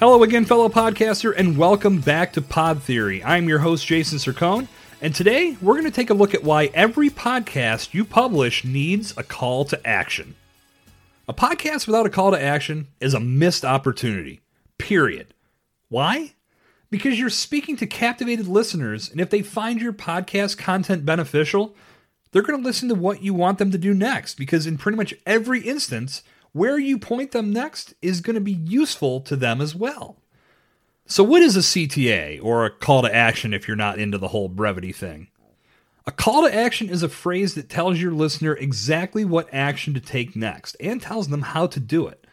Hello again, fellow podcaster, and welcome back to Pod Theory. I'm your host, Jason Sircone, and today we're going to take a look at why every podcast you publish needs a call to action. A podcast without a call to action is a missed opportunity, period. Why? Because you're speaking to captivated listeners, and if they find your podcast content beneficial, they're going to listen to what you want them to do next, because in pretty much every instance, where you point them next is going to be useful to them as well. So, what is a CTA, or a call to action if you're not into the whole brevity thing? A call to action is a phrase that tells your listener exactly what action to take next and tells them how to do it.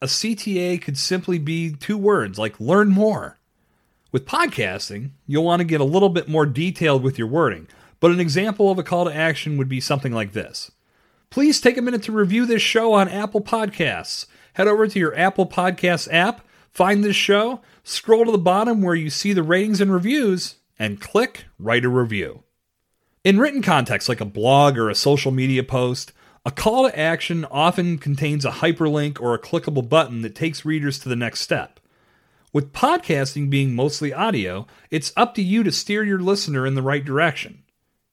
A CTA could simply be two words like learn more. With podcasting, you'll want to get a little bit more detailed with your wording, but an example of a call to action would be something like this Please take a minute to review this show on Apple Podcasts. Head over to your Apple Podcasts app, find this show, scroll to the bottom where you see the ratings and reviews, and click Write a Review. In written context, like a blog or a social media post, a call to action often contains a hyperlink or a clickable button that takes readers to the next step. With podcasting being mostly audio, it's up to you to steer your listener in the right direction.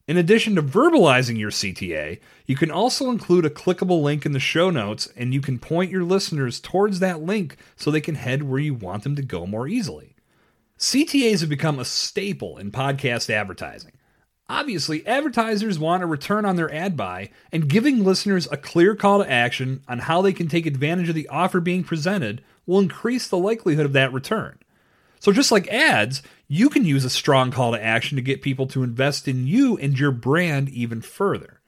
In addition to verbalizing your CTA, you can also include a clickable link in the show notes and you can point your listeners towards that link so they can head where you want them to go more easily. CTAs have become a staple in podcast advertising. Obviously, advertisers want a return on their ad buy, and giving listeners a clear call to action on how they can take advantage of the offer being presented will increase the likelihood of that return. So, just like ads, you can use a strong call to action to get people to invest in you and your brand even further.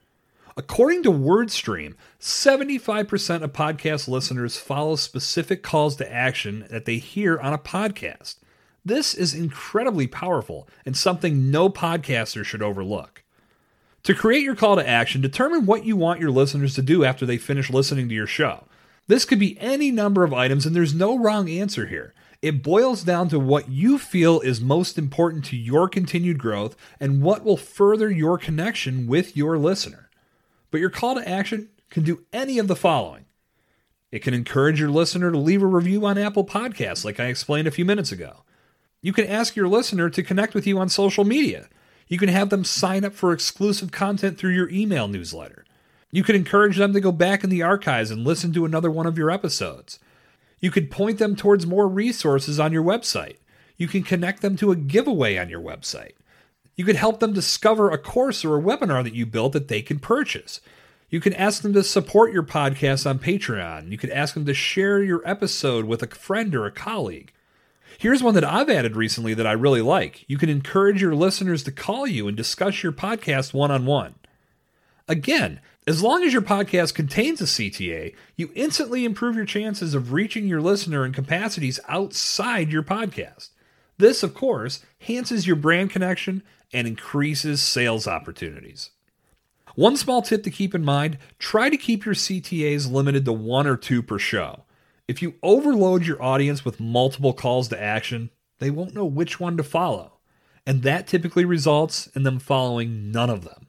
According to WordStream, 75% of podcast listeners follow specific calls to action that they hear on a podcast. This is incredibly powerful and something no podcaster should overlook. To create your call to action, determine what you want your listeners to do after they finish listening to your show. This could be any number of items, and there's no wrong answer here. It boils down to what you feel is most important to your continued growth and what will further your connection with your listener. But your call to action can do any of the following it can encourage your listener to leave a review on Apple Podcasts, like I explained a few minutes ago. You can ask your listener to connect with you on social media. You can have them sign up for exclusive content through your email newsletter. You can encourage them to go back in the archives and listen to another one of your episodes. You could point them towards more resources on your website. You can connect them to a giveaway on your website. You could help them discover a course or a webinar that you built that they can purchase. You can ask them to support your podcast on Patreon. You could ask them to share your episode with a friend or a colleague. Here's one that I've added recently that I really like. You can encourage your listeners to call you and discuss your podcast one on one. Again, as long as your podcast contains a CTA, you instantly improve your chances of reaching your listener in capacities outside your podcast. This, of course, enhances your brand connection and increases sales opportunities. One small tip to keep in mind try to keep your CTAs limited to one or two per show. If you overload your audience with multiple calls to action, they won't know which one to follow, and that typically results in them following none of them.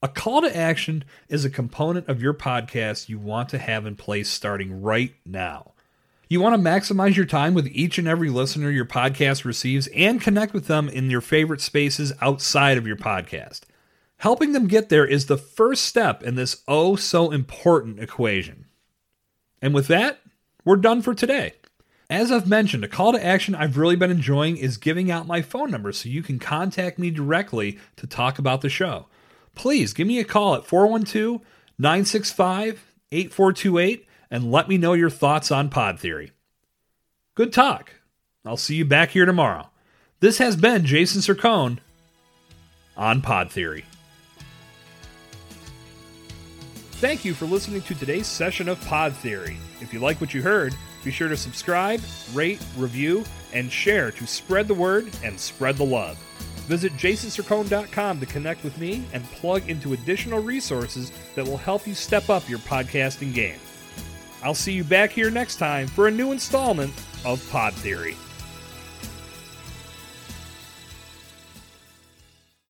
A call to action is a component of your podcast you want to have in place starting right now. You want to maximize your time with each and every listener your podcast receives and connect with them in your favorite spaces outside of your podcast. Helping them get there is the first step in this oh so important equation. And with that, we're done for today. As I've mentioned, a call to action I've really been enjoying is giving out my phone number so you can contact me directly to talk about the show please give me a call at 412 965 8428 and let me know your thoughts on Pod Theory. Good talk. I'll see you back here tomorrow. This has been Jason Sircone on Pod Theory. Thank you for listening to today's session of Pod Theory. If you like what you heard, be sure to subscribe, rate, review, and share to spread the word and spread the love. Visit jasoncircone.com to connect with me and plug into additional resources that will help you step up your podcasting game. I'll see you back here next time for a new installment of Pod Theory.